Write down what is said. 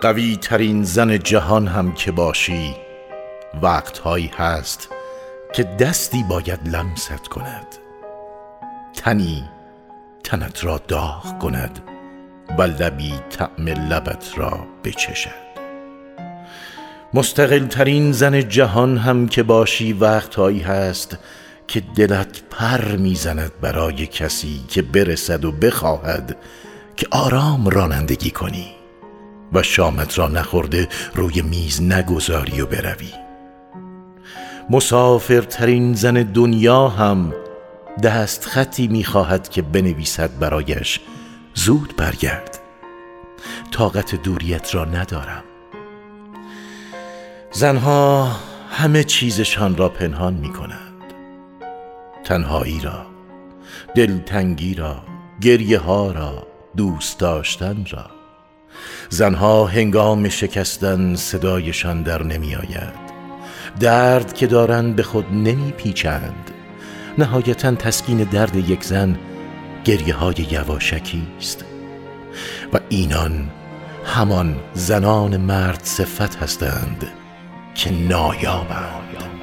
قوی ترین زن جهان هم که باشی وقتهایی هست که دستی باید لمست کند. تنی تنت را داغ کند و لبی طعم لبت را بچشد. مستقل ترین زن جهان هم که باشی وقتهایی هست که دلت پر می‌زند برای کسی که برسد و بخواهد که آرام رانندگی کنی و شامت را نخورده روی میز نگذاری و بروی. مسافرترین زن دنیا هم دست خطی می‌خواهد که بنویسد برایش. زود برگرد. طاقت دوریت را ندارم. زنها همه چیزشان را پنهان می کنند تنهایی را دلتنگی را گریه ها را دوست داشتن را. زنها هنگام شکستن صدایشان در نمی آید. درد که دارند به خود نمی پیچند. نهایتا تسکین درد یک زن گریه های یواشکی است. و اینان همان زنان مرد صفت هستند که نایابند.